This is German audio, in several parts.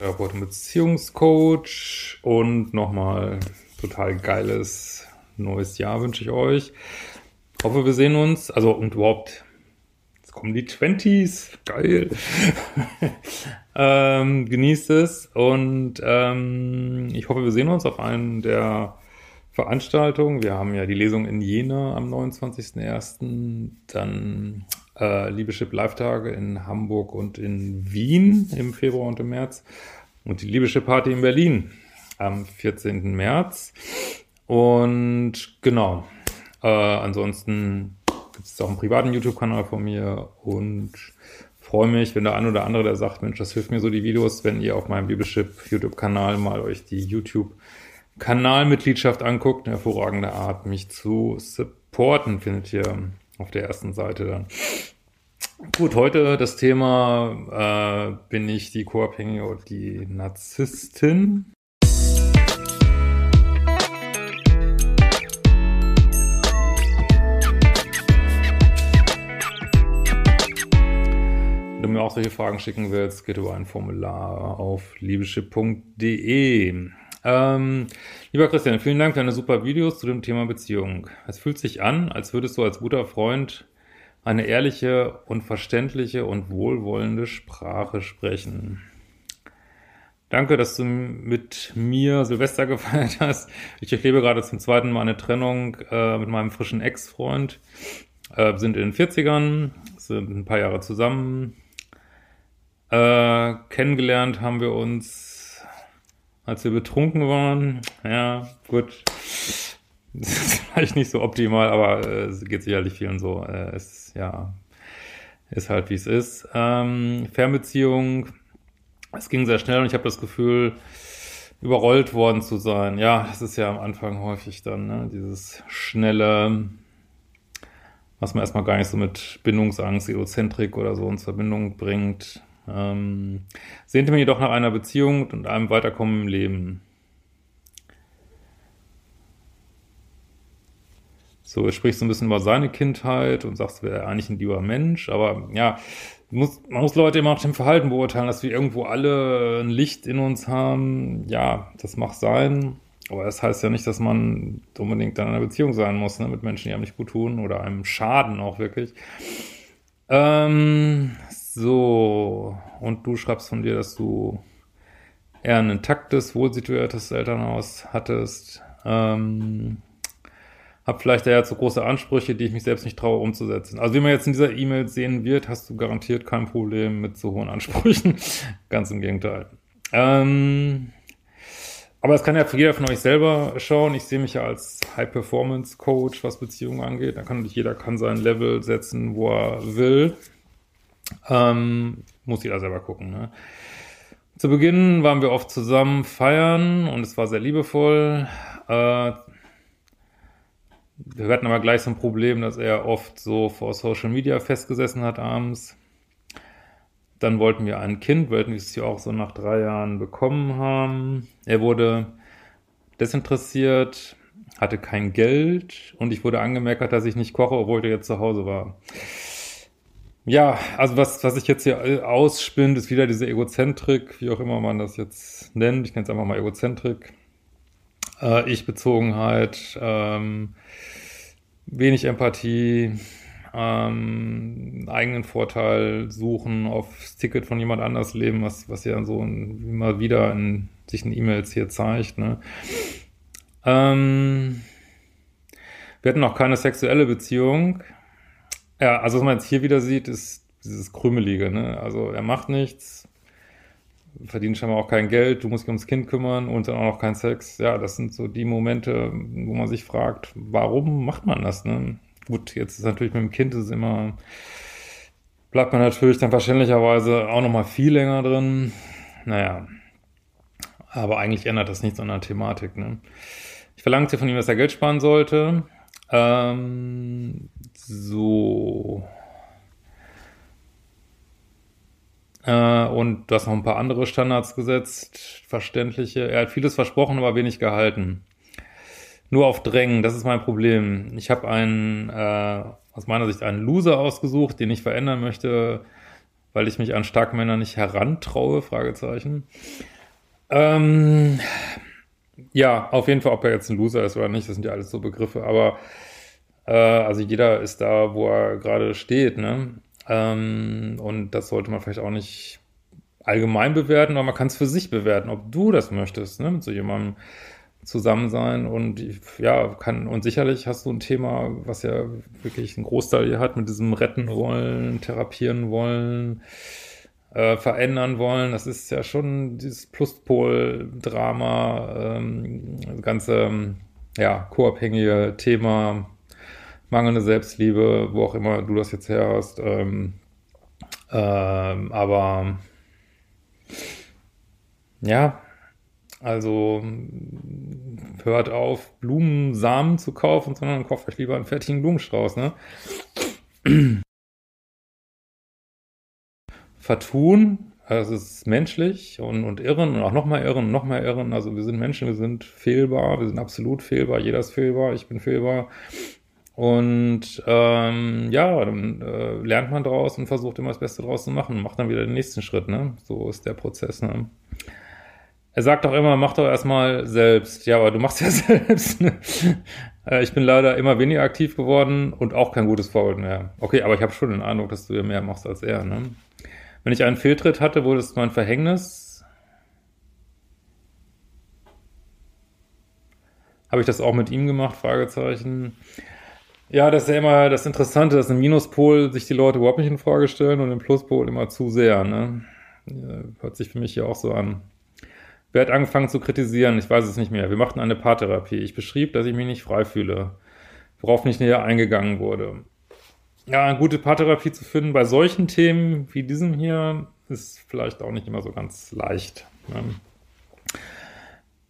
Rapport Beziehungscoach und nochmal total geiles neues Jahr wünsche ich euch. Hoffe, wir sehen uns. Also und überhaupt kommen die Twenties. Geil. ähm, genießt es und ähm, ich hoffe, wir sehen uns auf einen der Veranstaltungen. Wir haben ja die Lesung in Jena am 29.01. Dann äh, Liebeschip Live-Tage in Hamburg und in Wien im Februar und im März. Und die Liebeschip Party in Berlin am 14. März. Und genau. Äh, ansonsten gibt es auch einen privaten YouTube-Kanal von mir und freue mich, wenn der ein oder andere, der sagt, Mensch, das hilft mir so die Videos, wenn ihr auf meinem Bibelship YouTube-Kanal mal euch die YouTube-Kanalmitgliedschaft anguckt. Eine hervorragende Art, mich zu supporten, findet ihr auf der ersten Seite dann. Gut, heute das Thema, äh, bin ich die Co-Abhängige oder die Narzisstin? du mir auch solche Fragen schicken willst, geht über ein Formular auf liebeschip.de. Ähm, lieber Christian, vielen Dank für deine super Videos zu dem Thema Beziehung. Es fühlt sich an, als würdest du als guter Freund eine ehrliche und verständliche und wohlwollende Sprache sprechen. Danke, dass du mit mir Silvester gefeiert hast. Ich erlebe gerade zum zweiten Mal eine Trennung äh, mit meinem frischen Ex-Freund. Äh, sind in den 40ern, sind ein paar Jahre zusammen, äh, kennengelernt haben wir uns, als wir betrunken waren. Ja, gut. Das ist vielleicht nicht so optimal, aber äh, es geht sicherlich vielen so. Äh, es, ja, ist halt wie es ist. Ähm, Fernbeziehung, es ging sehr schnell und ich habe das Gefühl, überrollt worden zu sein. Ja, das ist ja am Anfang häufig dann, ne? dieses schnelle, was man erstmal gar nicht so mit Bindungsangst, Egozentrik oder so in Verbindung bringt. Ähm, sehnte mich jedoch nach einer Beziehung und einem Weiterkommen im Leben. So, er spricht so ein bisschen über seine Kindheit und sagst, wäre eigentlich ein lieber Mensch, aber ja, muss, man muss Leute immer nach dem Verhalten beurteilen, dass wir irgendwo alle ein Licht in uns haben. Ja, das mag sein, aber das heißt ja nicht, dass man unbedingt in einer Beziehung sein muss, ne, mit Menschen, die einem nicht gut tun oder einem schaden auch wirklich. Ähm, so, und du schreibst von dir, dass du eher ein intaktes, wohlsituiertes Elternhaus hattest. Ähm, hab vielleicht daher zu große Ansprüche, die ich mich selbst nicht traue umzusetzen. Also wie man jetzt in dieser E-Mail sehen wird, hast du garantiert kein Problem mit so hohen Ansprüchen. Ganz im Gegenteil. Ähm, aber das kann ja für jeder von euch selber schauen. Ich sehe mich ja als High-Performance-Coach, was Beziehungen angeht. Da kann natürlich jeder kann sein Level setzen, wo er will. Ähm, muss jeder selber gucken. Ne? Zu Beginn waren wir oft zusammen feiern und es war sehr liebevoll. Äh, wir hatten aber gleich so ein Problem, dass er oft so vor Social Media festgesessen hat abends. Dann wollten wir ein Kind, wollten wir es ja auch so nach drei Jahren bekommen haben. Er wurde desinteressiert, hatte kein Geld und ich wurde angemerkt, dass ich nicht koche, obwohl er jetzt zu Hause war. Ja, also was, was ich jetzt hier ausspinnt, ist wieder diese Egozentrik, wie auch immer man das jetzt nennt. Ich nenne es einfach mal Egozentrik. Äh, Ich-Bezogenheit, ähm, wenig Empathie, ähm, eigenen Vorteil suchen, aufs Ticket von jemand anders leben, was, was ja so immer wieder in sich in E-Mails hier zeigt. Ne? Ähm, wir hatten noch keine sexuelle Beziehung. Ja, also was man jetzt hier wieder sieht, ist dieses Krümelige, ne? Also er macht nichts, verdient scheinbar auch kein Geld, du musst dich ums Kind kümmern und dann auch noch kein Sex. Ja, das sind so die Momente, wo man sich fragt, warum macht man das, ne? Gut, jetzt ist natürlich mit dem Kind ist immer bleibt man natürlich dann wahrscheinlicherweise auch nochmal viel länger drin. Naja, aber eigentlich ändert das nichts an der Thematik. Ne? Ich verlangte von ihm, dass er Geld sparen sollte. Ähm, so. Äh, und du hast noch ein paar andere Standards gesetzt, verständliche. Er hat vieles versprochen, aber wenig gehalten. Nur auf Drängen, das ist mein Problem. Ich habe einen, äh, aus meiner Sicht einen Loser ausgesucht, den ich verändern möchte, weil ich mich an Starkmänner nicht herantraue, Fragezeichen. Ähm, ja, auf jeden Fall, ob er jetzt ein Loser ist oder nicht, das sind ja alles so Begriffe, aber äh, also jeder ist da, wo er gerade steht, ne? Ähm, und das sollte man vielleicht auch nicht allgemein bewerten, aber man kann es für sich bewerten, ob du das möchtest, ne? Mit so jemandem zusammen sein und ja, kann, und sicherlich hast du ein Thema, was ja wirklich einen Großteil hier hat, mit diesem Retten wollen, therapieren wollen, äh, verändern wollen. Das ist ja schon dieses Pluspol-Drama, ähm, ganze, ja, co-abhängige Thema, mangelnde Selbstliebe, wo auch immer du das jetzt her hast. Ähm, ähm, aber ja, also hört auf, Blumensamen zu kaufen, sondern kauft euch lieber einen fertigen Blumenstrauß, ne? Vertun, also es ist menschlich und, und irren und auch nochmal irren und nochmal irren. Also wir sind Menschen, wir sind fehlbar, wir sind absolut fehlbar, jeder ist fehlbar, ich bin fehlbar. Und ähm, ja, dann äh, lernt man draus und versucht immer das Beste draus zu machen, macht dann wieder den nächsten Schritt, ne? So ist der Prozess, ne? Er sagt auch immer, mach doch erstmal selbst. Ja, aber du machst ja selbst. Ne? Äh, ich bin leider immer weniger aktiv geworden und auch kein gutes Vorbild mehr. Okay, aber ich habe schon den Eindruck, dass du ja mehr machst als er. Ne? Wenn ich einen Fehltritt hatte, wurde es mein Verhängnis. Habe ich das auch mit ihm gemacht? Fragezeichen. Ja, das ist ja immer das Interessante, dass im Minuspol sich die Leute überhaupt nicht in Frage stellen und im Pluspol immer zu sehr. Ne? Hört sich für mich hier auch so an. Wer hat angefangen zu kritisieren? Ich weiß es nicht mehr. Wir machten eine Paartherapie. Ich beschrieb, dass ich mich nicht frei fühle, worauf nicht näher eingegangen wurde. Ja, eine gute Paartherapie zu finden bei solchen Themen wie diesem hier ist vielleicht auch nicht immer so ganz leicht. Ne?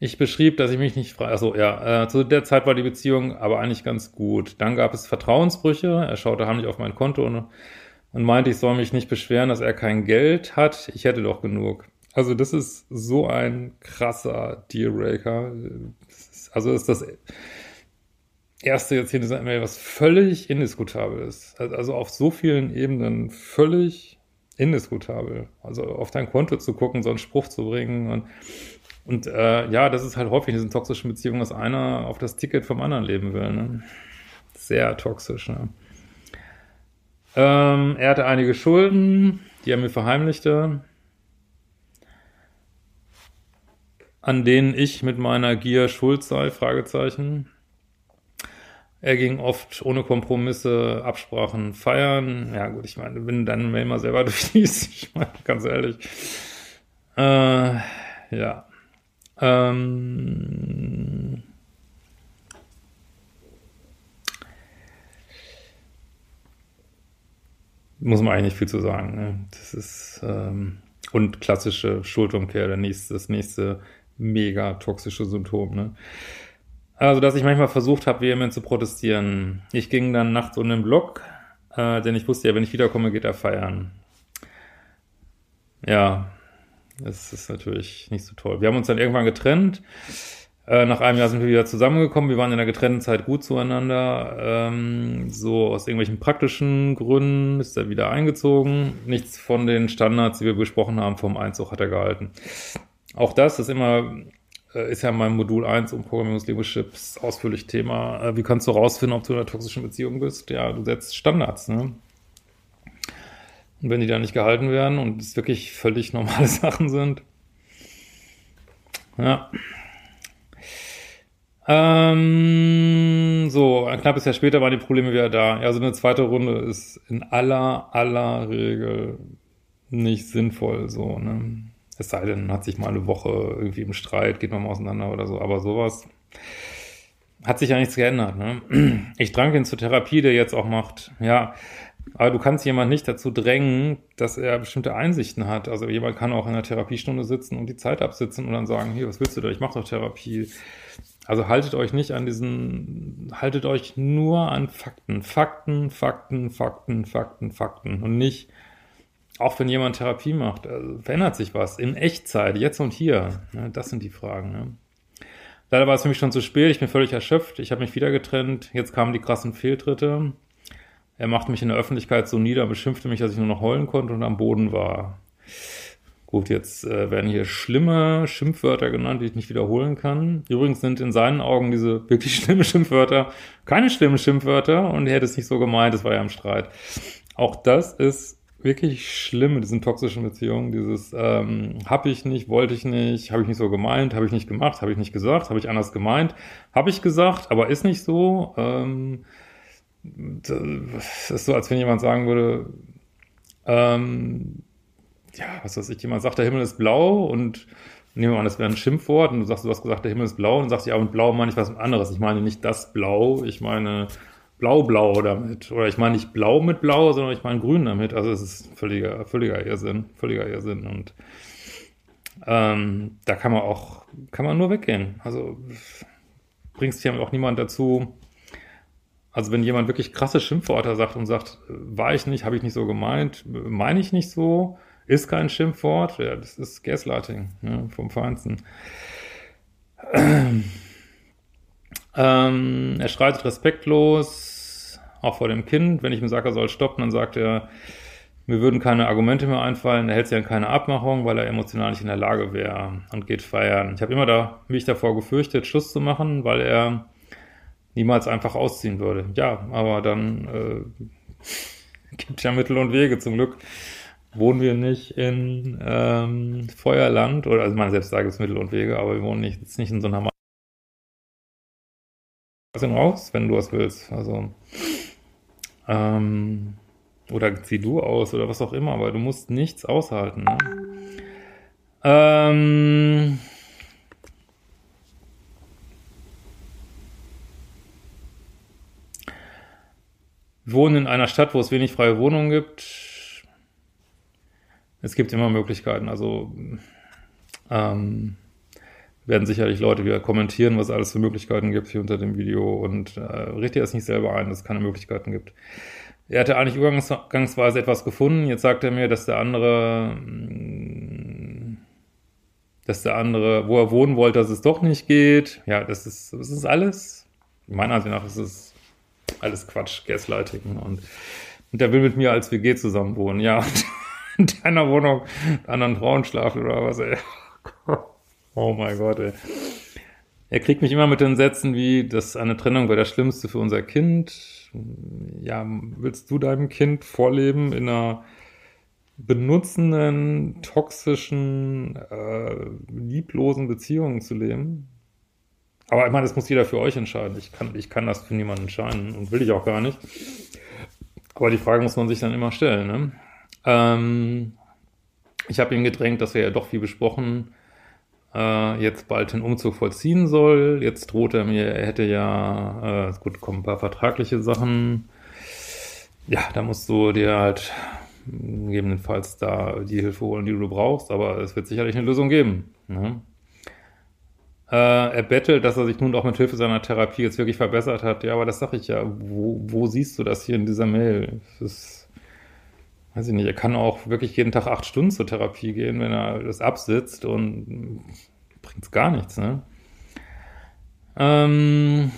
Ich beschrieb, dass ich mich nicht frei, also ja, äh, zu der Zeit war die Beziehung aber eigentlich ganz gut. Dann gab es Vertrauensbrüche. Er schaute heimlich auf mein Konto und, und meinte, ich soll mich nicht beschweren, dass er kein Geld hat. Ich hätte doch genug. Also das ist so ein krasser Dealbreaker. Also ist das erste jetzt hier in dieser E-Mail, was völlig indiskutabel ist. Also auf so vielen Ebenen völlig indiskutabel. Also auf dein Konto zu gucken, so einen Spruch zu bringen und und äh, ja, das ist halt häufig in diesen toxischen Beziehungen, dass einer auf das Ticket vom anderen leben will. Ne? Sehr toxisch. Ne? Ähm, er hatte einige Schulden, die er mir verheimlichte. an denen ich mit meiner Gier schuld sei, Fragezeichen. Er ging oft ohne Kompromisse, Absprachen feiern. Ja gut, ich meine, wenn Mail mal selber durchliest, ich meine, ganz ehrlich. Äh, ja. Ähm, muss man eigentlich nicht viel zu sagen. Ne? Das ist ähm, und klassische Schuldumkehr, der nächste, das nächste mega toxische Symptom, ne? Also, dass ich manchmal versucht habe, vehement zu protestieren. Ich ging dann nachts um den Block, äh, denn ich wusste ja, wenn ich wiederkomme, geht er feiern. Ja, das ist natürlich nicht so toll. Wir haben uns dann irgendwann getrennt. Äh, nach einem Jahr sind wir wieder zusammengekommen. Wir waren in der getrennten Zeit gut zueinander. Ähm, so aus irgendwelchen praktischen Gründen ist er wieder eingezogen. Nichts von den Standards, die wir besprochen haben, vom Einzug hat er gehalten. Auch das ist immer, äh, ist ja in meinem Modul 1 um Programmierungsleaderships ausführlich Thema. Äh, wie kannst du rausfinden, ob du in einer toxischen Beziehung bist? Ja, du setzt Standards, ne? Und wenn die da nicht gehalten werden und es wirklich völlig normale Sachen sind, ja. Ähm, so, ein knappes Jahr später waren die Probleme wieder da. Ja, so eine zweite Runde ist in aller, aller Regel nicht sinnvoll, so, ne? Es sei denn, hat sich mal eine Woche irgendwie im Streit, geht man mal auseinander oder so. Aber sowas hat sich ja nichts geändert. Ne? Ich drang ihn zur Therapie, der jetzt auch macht. Ja, Aber du kannst jemand nicht dazu drängen, dass er bestimmte Einsichten hat. Also jemand kann auch in einer Therapiestunde sitzen und die Zeit absitzen und dann sagen, hier, was willst du da? Ich mach doch Therapie. Also haltet euch nicht an diesen, haltet euch nur an Fakten. Fakten, Fakten, Fakten, Fakten, Fakten. Und nicht, auch wenn jemand Therapie macht, also verändert sich was in Echtzeit, jetzt und hier. Das sind die Fragen. Ne? Leider war es für mich schon zu spät. Ich bin völlig erschöpft. Ich habe mich wieder getrennt. Jetzt kamen die krassen Fehltritte. Er machte mich in der Öffentlichkeit so nieder, beschimpfte mich, dass ich nur noch heulen konnte und am Boden war. Gut, jetzt äh, werden hier schlimme Schimpfwörter genannt, die ich nicht wiederholen kann. Übrigens sind in seinen Augen diese wirklich schlimmen Schimpfwörter keine schlimmen Schimpfwörter und er hätte es nicht so gemeint, es war ja im Streit. Auch das ist wirklich schlimm in diesen toxischen Beziehungen. Dieses ähm, habe ich nicht, wollte ich nicht, habe ich nicht so gemeint, habe ich nicht gemacht, habe ich nicht gesagt, habe ich anders gemeint, habe ich gesagt, aber ist nicht so. Ähm, das ist so, als wenn jemand sagen würde, ähm, ja, was weiß ich, jemand sagt, der Himmel ist blau und nehmen wir an, das wäre ein Schimpfwort und du sagst, du hast gesagt, der Himmel ist blau und sagst, ja, mit blau meine ich was anderes. Ich meine nicht das Blau, ich meine blau-blau damit. Oder ich meine nicht blau mit blau, sondern ich meine grün damit. Also es ist völliger, völliger Irrsinn, völliger Irrsinn und ähm, da kann man auch, kann man nur weggehen. Also bringst hier auch niemand dazu, also wenn jemand wirklich krasse Schimpfworte sagt und sagt, war ich nicht, habe ich nicht so gemeint, meine ich nicht so, ist kein Schimpfwort, ja, das ist Gaslighting ne, vom Feinsten. Ähm, er streitet respektlos, auch vor dem Kind. Wenn ich ihm sage, er soll stoppen, dann sagt er, mir würden keine Argumente mehr einfallen, er hält sich an keine Abmachung, weil er emotional nicht in der Lage wäre und geht feiern. Ich habe immer da, mich davor gefürchtet, Schluss zu machen, weil er niemals einfach ausziehen würde. Ja, aber dann äh, gibt ja Mittel und Wege. Zum Glück wohnen wir nicht in ähm, Feuerland oder also man selbst sagt es Mittel und Wege, aber wir wohnen nicht, jetzt nicht in so einer sind raus, wenn du was willst. Also ähm, oder zieh du aus oder was auch immer, aber du musst nichts aushalten. Ne? Ähm, wohnen in einer Stadt, wo es wenig freie Wohnungen gibt. Es gibt immer Möglichkeiten. Also ähm, werden sicherlich Leute wieder kommentieren, was es alles für Möglichkeiten gibt hier unter dem Video und äh, richte es nicht selber ein, dass es keine Möglichkeiten gibt. Er hatte eigentlich übergangsweise etwas gefunden. Jetzt sagt er mir, dass der andere, mm, dass der andere, wo er wohnen wollte, dass es doch nicht geht. Ja, das ist, das ist alles. Meiner Ansicht nach ist es alles Quatsch, Gaslighting und, und der will mit mir als WG zusammen wohnen, ja. In deiner Wohnung mit anderen Frauen schlafen oder was, ey. Oh mein Gott, ey. Er kriegt mich immer mit den Sätzen wie, dass eine Trennung wäre das Schlimmste für unser Kind. Ja, willst du deinem Kind vorleben in einer benutzenden, toxischen, äh, lieblosen Beziehung zu leben? Aber ich meine, das muss jeder für euch entscheiden. Ich kann, ich kann das für niemanden entscheiden und will ich auch gar nicht. Aber die Frage muss man sich dann immer stellen. Ne? Ähm, ich habe ihn gedrängt, dass wir ja doch viel besprochen, äh, jetzt bald den Umzug vollziehen soll. Jetzt droht er mir, er hätte ja, äh, gut, kommen ein paar vertragliche Sachen. Ja, da musst du dir halt gegebenenfalls da die Hilfe holen, die du brauchst, aber es wird sicherlich eine Lösung geben. Ne? Äh, er bettelt, dass er sich nun auch mit Hilfe seiner Therapie jetzt wirklich verbessert hat. Ja, aber das sage ich ja. Wo, wo siehst du das hier in dieser Mail? Das ist, weiß ich nicht, er kann auch wirklich jeden Tag acht Stunden zur Therapie gehen, wenn er das absitzt und bringt's gar nichts, ne? Ähm,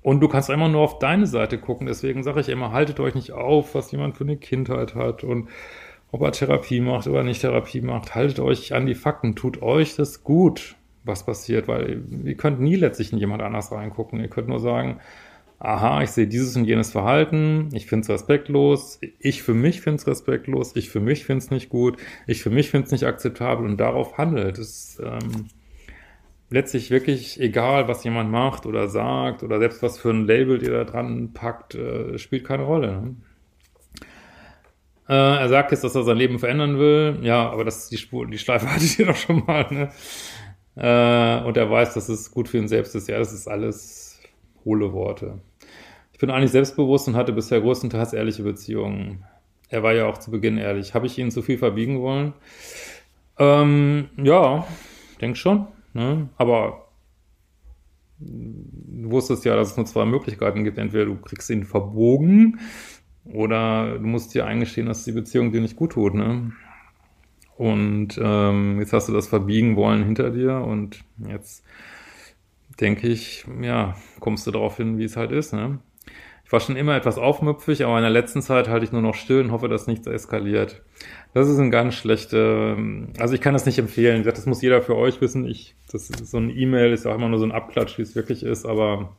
und du kannst immer nur auf deine Seite gucken. Deswegen sage ich immer, haltet euch nicht auf, was jemand für eine Kindheit hat und ob er Therapie macht oder nicht Therapie macht. Haltet euch an die Fakten. Tut euch das gut was passiert, weil ihr könnt nie letztlich in jemand anders reingucken. Ihr könnt nur sagen, aha, ich sehe dieses und jenes Verhalten, ich finde es respektlos, ich für mich finde es respektlos, ich für mich finde es nicht gut, ich für mich finde es nicht akzeptabel und darauf handelt. Es ist ähm, letztlich wirklich egal, was jemand macht oder sagt oder selbst was für ein Label ihr da dran packt, äh, spielt keine Rolle. Ne? Äh, er sagt jetzt, dass er sein Leben verändern will. Ja, aber das ist die Spur, die Schleife hattet ihr doch schon mal. Ne? Äh, und er weiß, dass es gut für ihn selbst ist. Ja, das ist alles hohle Worte. Ich bin eigentlich selbstbewusst und hatte bisher größtenteils ehrliche Beziehungen. Er war ja auch zu Beginn ehrlich. Habe ich ihn zu viel verbiegen wollen? Ähm, ja, denk schon. Ne? Aber du wusstest ja, dass es nur zwei Möglichkeiten gibt. Entweder du kriegst ihn verbogen oder du musst dir eingestehen, dass die Beziehung dir nicht gut tut. Ne? Und ähm, jetzt hast du das verbiegen wollen hinter dir und jetzt denke ich, ja, kommst du darauf hin, wie es halt ist. Ne? Ich war schon immer etwas aufmüpfig, aber in der letzten Zeit halte ich nur noch still und hoffe, dass nichts eskaliert. Das ist ein ganz schlechte, also ich kann das nicht empfehlen. Das muss jeder für euch wissen. Ich, das ist so ein E-Mail ist auch immer nur so ein Abklatsch, wie es wirklich ist, aber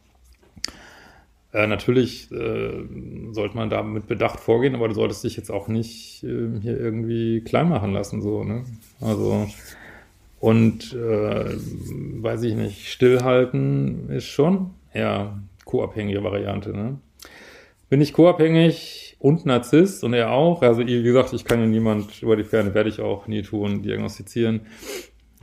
äh, natürlich äh, sollte man da mit Bedacht vorgehen, aber du solltest dich jetzt auch nicht äh, hier irgendwie klein machen lassen, so, ne? Also, und äh, weiß ich nicht, stillhalten ist schon eher co-abhängige Variante, ne? Bin ich co-abhängig und Narzisst und er auch. Also wie gesagt, ich kann ja niemand über die Ferne, werde ich auch nie tun, diagnostizieren.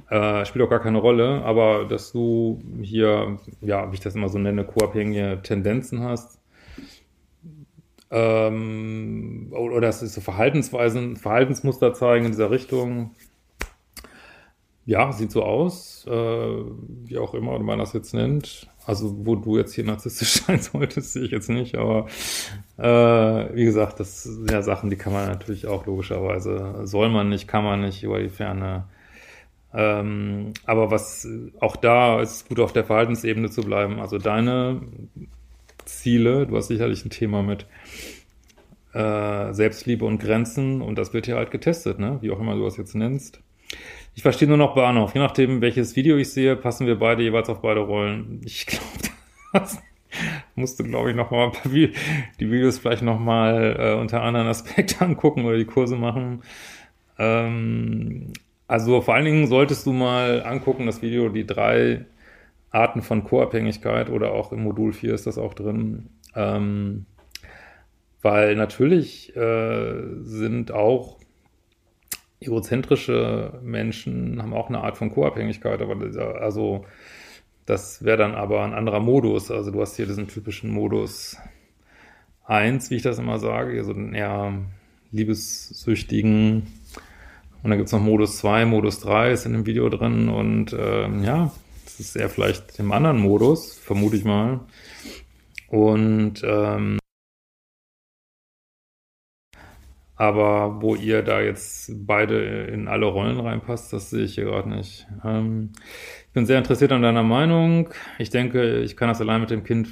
Äh, spielt auch gar keine Rolle, aber dass du hier, ja, wie ich das immer so nenne, co-abhängige Tendenzen hast, ähm, oder dass so Verhaltensweisen, Verhaltensmuster zeigen in dieser Richtung, ja, sieht so aus, äh, wie auch immer man das jetzt nennt. Also, wo du jetzt hier narzisstisch sein solltest, sehe ich jetzt nicht, aber äh, wie gesagt, das sind ja Sachen, die kann man natürlich auch logischerweise, soll man nicht, kann man nicht über die Ferne. Ähm, aber was auch da ist gut auf der Verhaltensebene zu bleiben. Also deine Ziele, du hast sicherlich ein Thema mit äh, Selbstliebe und Grenzen und das wird hier halt getestet, ne? Wie auch immer du das jetzt nennst. Ich verstehe nur noch Bahnhof. Je nachdem, welches Video ich sehe, passen wir beide jeweils auf beide Rollen. Ich glaube, das musste, glaube ich, noch mal ein paar Vi die Videos vielleicht noch mal äh, unter anderen Aspekten angucken oder die Kurse machen. Ähm, also vor allen Dingen solltest du mal angucken, das Video, die drei Arten von Co-Abhängigkeit oder auch im Modul 4 ist das auch drin. Ähm, weil natürlich äh, sind auch egozentrische Menschen haben auch eine Art von Co-Abhängigkeit, aber also das wäre dann aber ein anderer Modus. Also du hast hier diesen typischen Modus 1, wie ich das immer sage, also den eher liebessüchtigen. Und dann gibt es noch Modus 2, Modus 3 ist in dem Video drin und ähm, ja, das ist eher vielleicht im anderen Modus, vermute ich mal. Und ähm, Aber wo ihr da jetzt beide in alle Rollen reinpasst, das sehe ich hier gerade nicht. Ähm, ich bin sehr interessiert an deiner Meinung. Ich denke, ich kann das allein mit dem Kind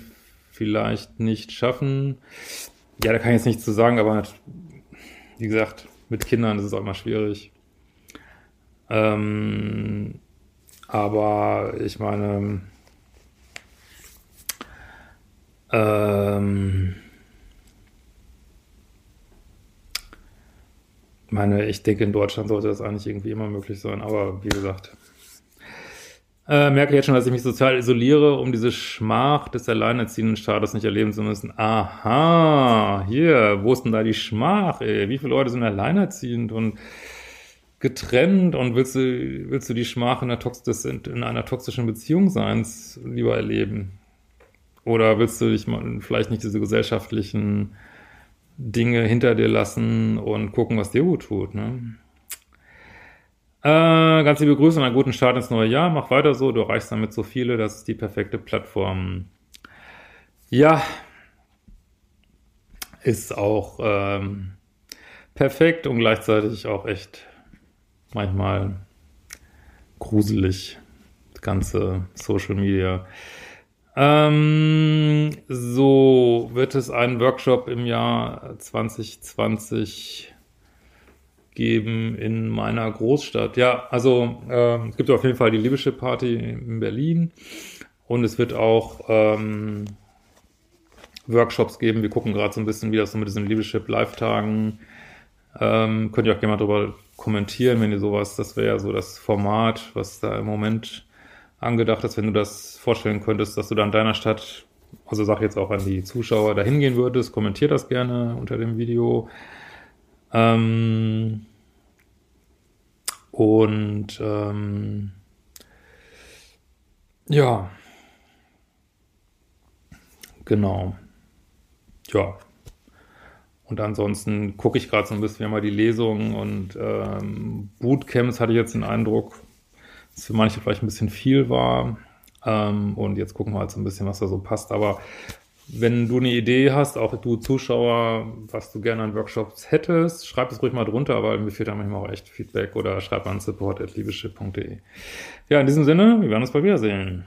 vielleicht nicht schaffen. Ja, da kann ich jetzt nichts zu sagen, aber wie gesagt, mit Kindern ist es auch immer schwierig. Ähm, aber ich meine, ähm, meine, ich denke, in Deutschland sollte das eigentlich irgendwie immer möglich sein, aber wie gesagt, äh, merke jetzt schon, dass ich mich sozial isoliere, um diese Schmach des alleinerziehenden Status nicht erleben zu müssen. Aha, hier, wo ist denn da die Schmach, ey? Wie viele Leute sind alleinerziehend und getrennt und willst du, willst du die Schmach in einer, Tox in einer toxischen Beziehung sein, lieber erleben? Oder willst du dich mal, vielleicht nicht diese gesellschaftlichen Dinge hinter dir lassen und gucken, was dir gut tut. Ne? Äh, ganz liebe Grüße und einen guten Start ins neue Jahr. Mach weiter so, du erreichst damit so viele, das ist die perfekte Plattform. Ja, ist auch ähm, perfekt und gleichzeitig auch echt manchmal gruselig, das ganze Social Media. Ähm, so wird es einen Workshop im Jahr 2020 geben in meiner Großstadt. Ja, also äh, es gibt auf jeden Fall die Liebeschip Party in Berlin und es wird auch ähm, Workshops geben. Wir gucken gerade so ein bisschen, wie das so mit diesen Liebeschip Live-Tagen. Ähm, könnt ihr auch gerne mal drüber kommentieren, wenn ihr sowas, das wäre ja so das Format, was da im Moment angedacht ist, wenn du das vorstellen könntest, dass du da in deiner Stadt, also sag jetzt auch an die Zuschauer, da hingehen würdest, kommentier das gerne unter dem Video. Ähm, und ähm, ja, genau. ja. Und ansonsten gucke ich gerade so ein bisschen immer die Lesungen und ähm, Bootcamps hatte ich jetzt den Eindruck, dass für manche vielleicht ein bisschen viel war. Ähm, und jetzt gucken wir halt so ein bisschen, was da so passt. Aber wenn du eine Idee hast, auch du Zuschauer, was du gerne an Workshops hättest, schreib es ruhig mal drunter, weil mir fehlt da manchmal auch echt Feedback oder schreib an support.liebeschiff.de. Ja, in diesem Sinne, wir werden uns bald wiedersehen.